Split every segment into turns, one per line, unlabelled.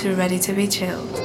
Listening to Ready to Be Chilled.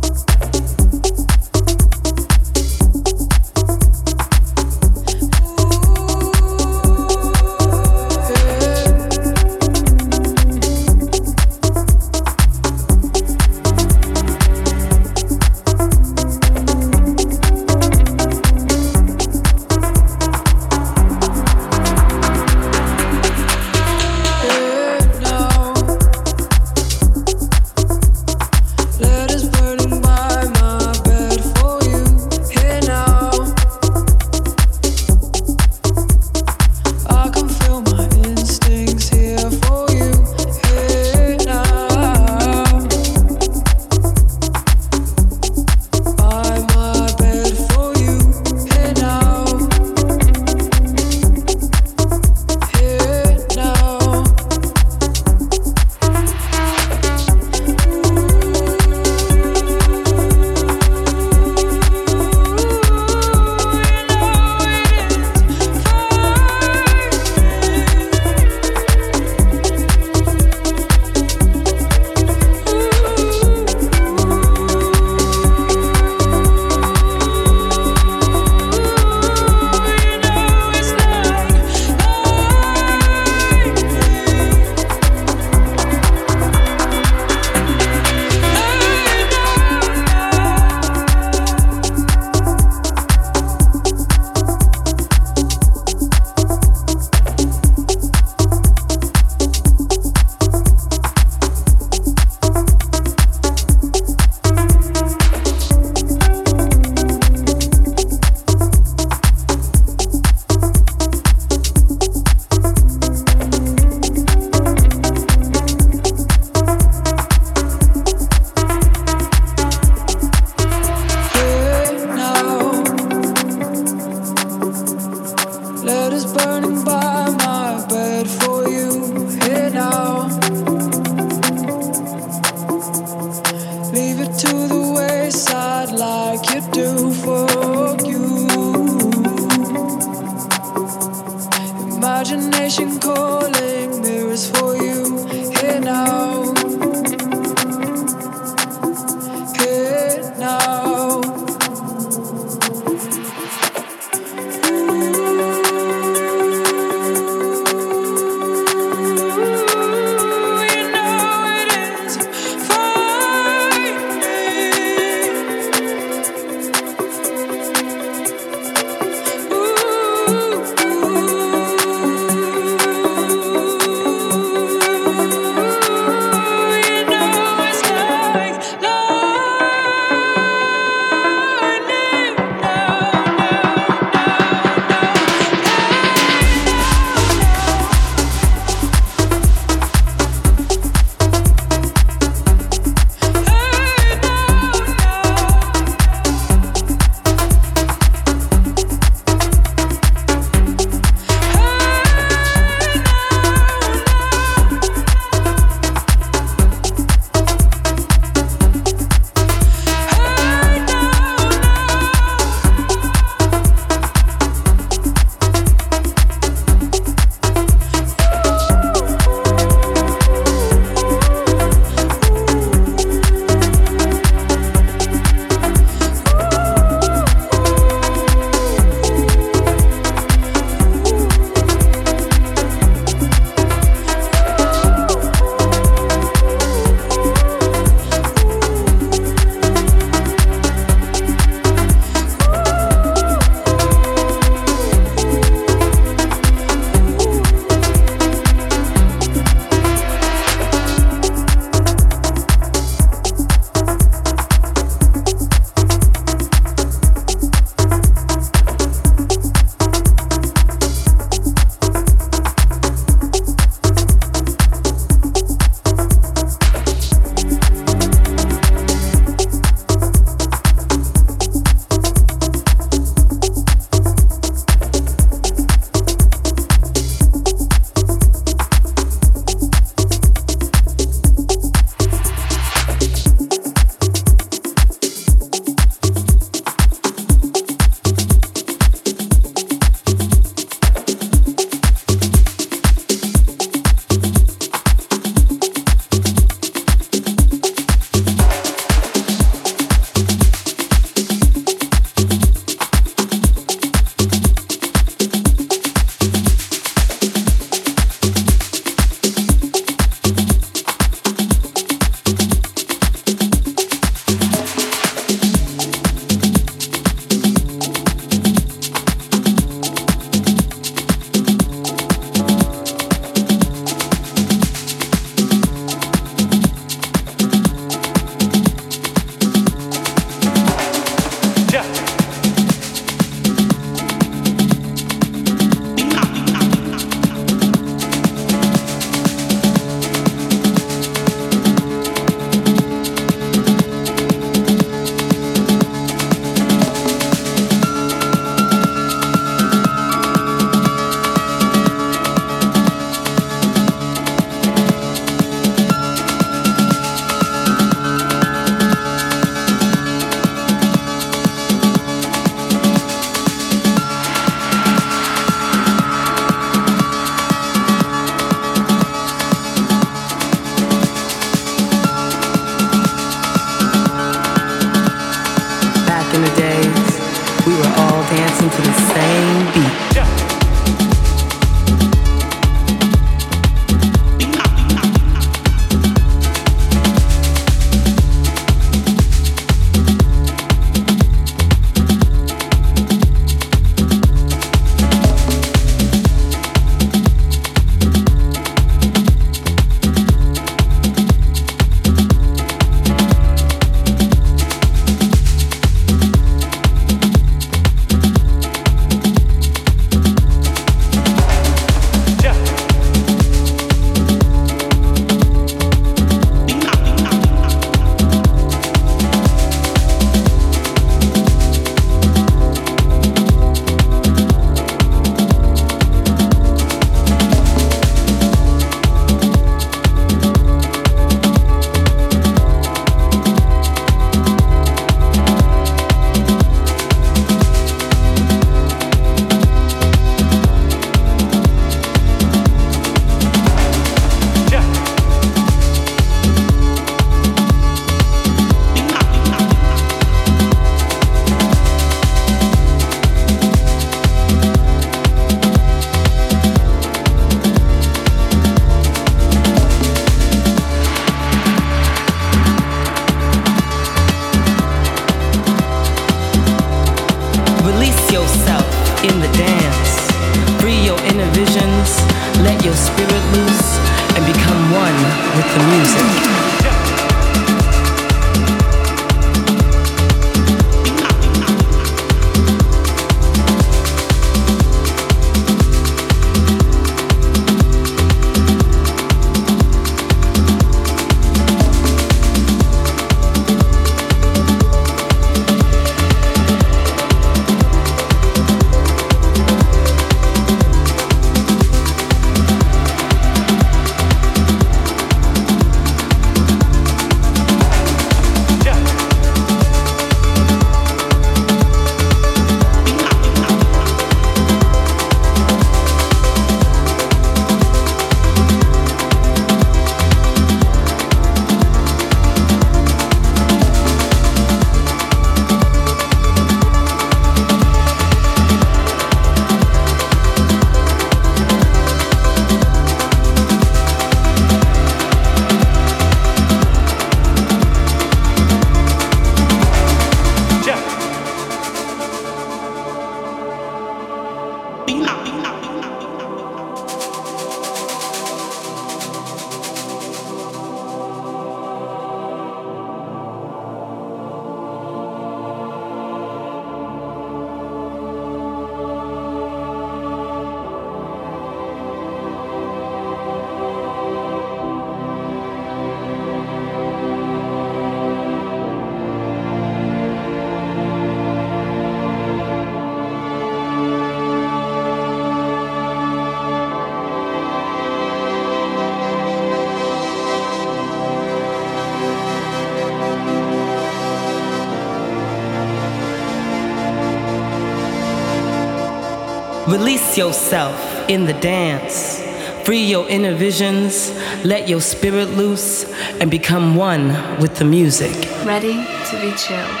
Release yourself in the dance. Free your inner visions, let your spirit loose, and become one with the music.
Ready to be chilled.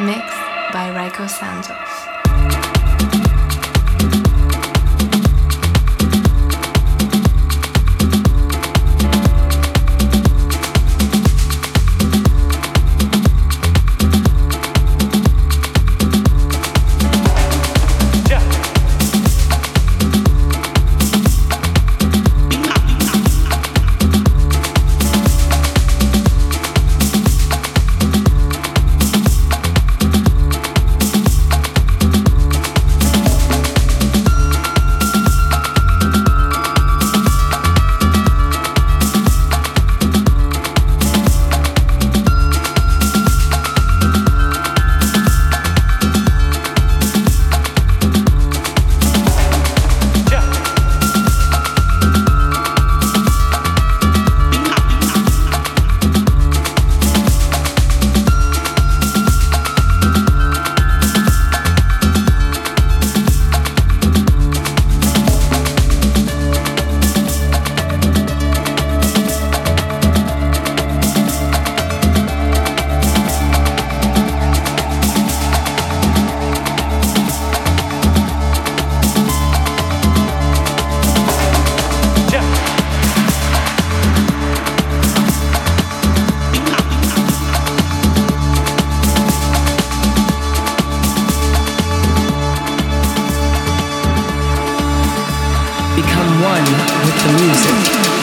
Mixed by Rayco Santos. Become one with the music.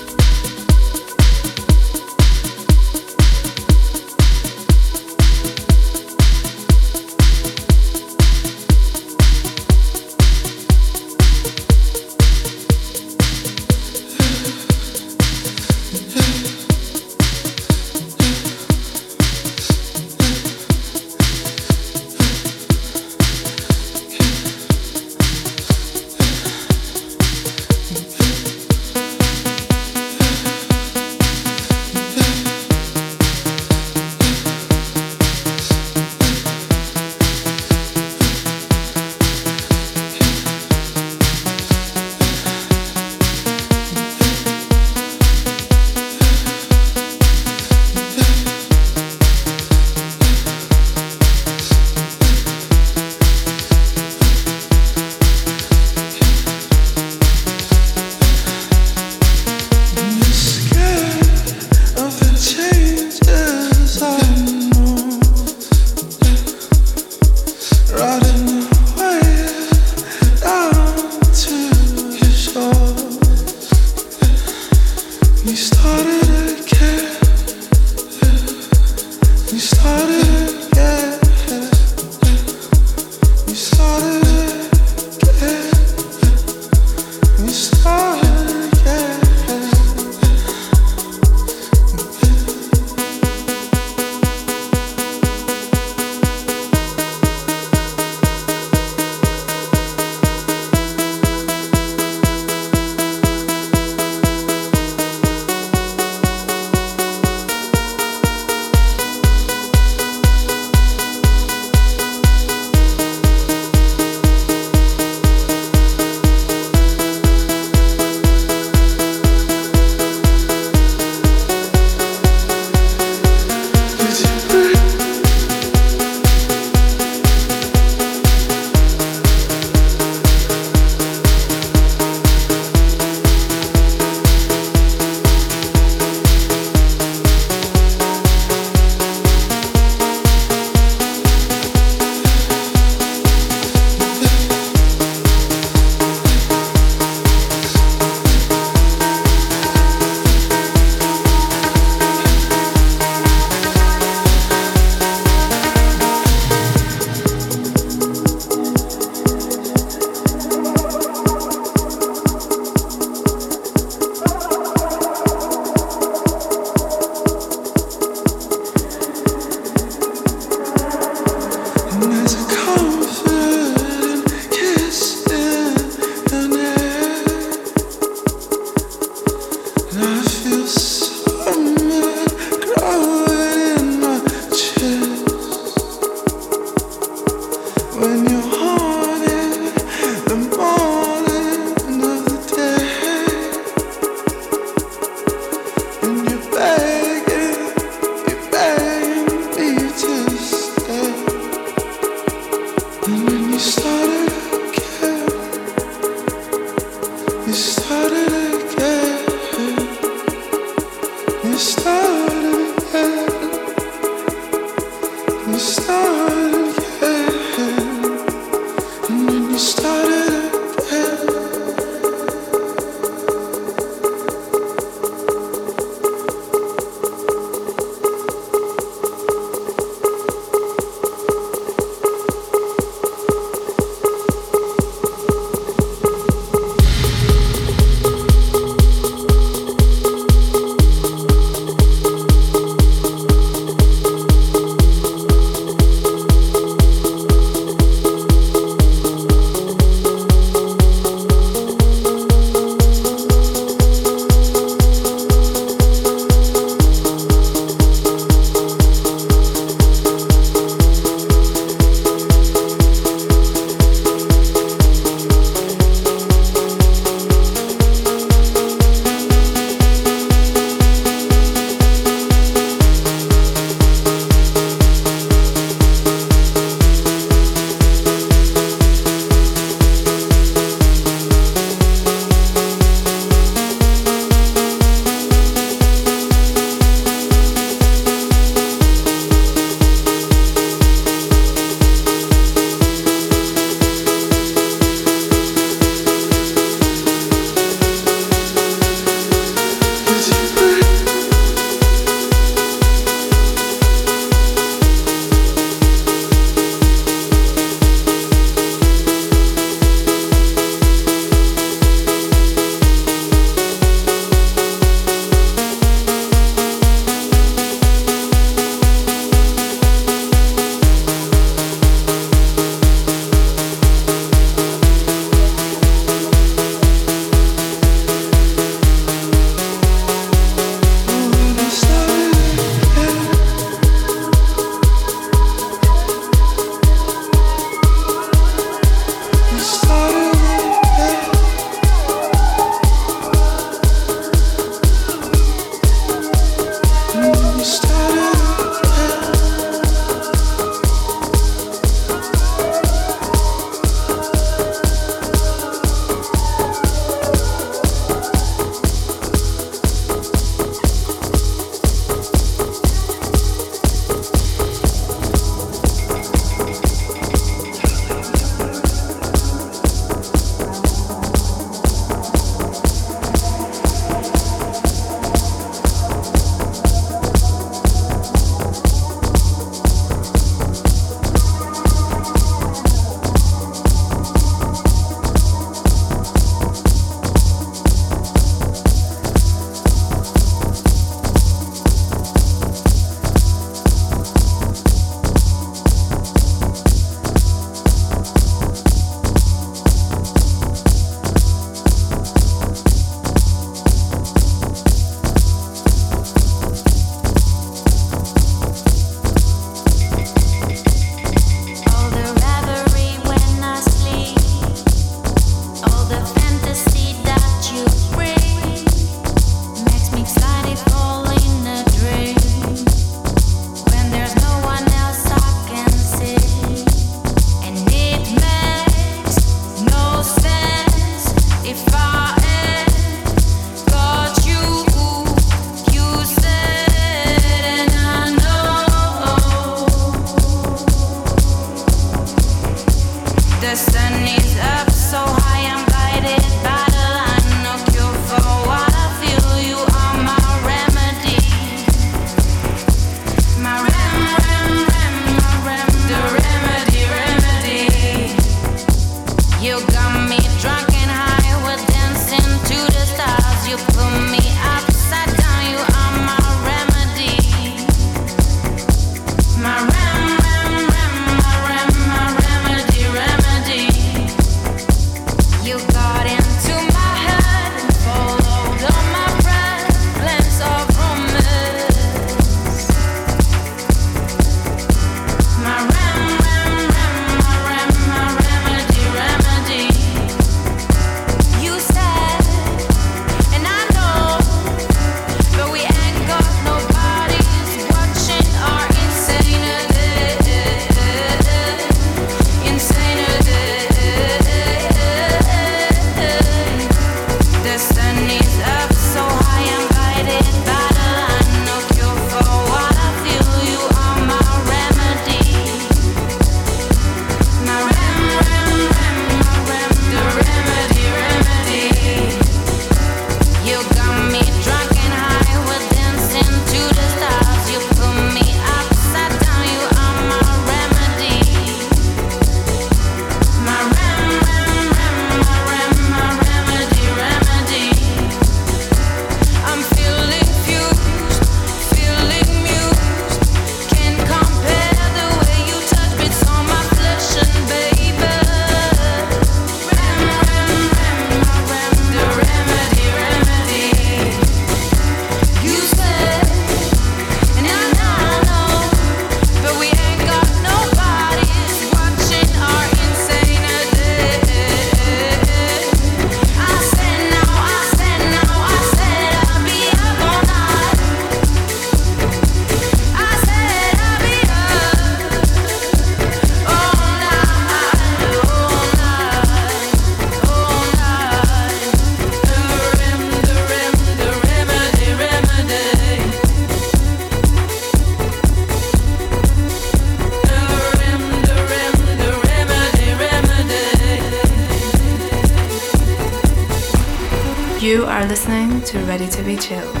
Ready to be chilled.